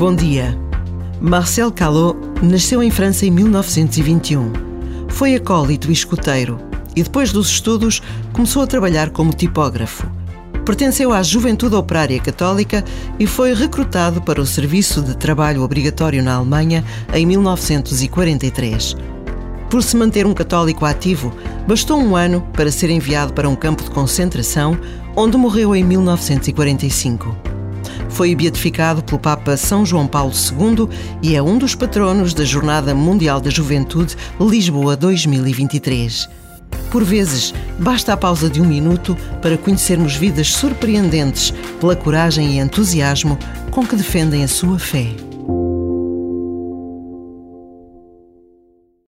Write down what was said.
Bom dia. Marcel Callot nasceu em França em 1921. Foi acólito e escuteiro e, depois dos estudos, começou a trabalhar como tipógrafo. Pertenceu à Juventude Operária Católica e foi recrutado para o serviço de trabalho obrigatório na Alemanha em 1943. Por se manter um católico ativo, bastou um ano para ser enviado para um campo de concentração, onde morreu em 1945. Foi beatificado pelo Papa São João Paulo II e é um dos patronos da Jornada Mundial da Juventude Lisboa 2023. Por vezes, basta a pausa de um minuto para conhecermos vidas surpreendentes pela coragem e entusiasmo com que defendem a sua fé.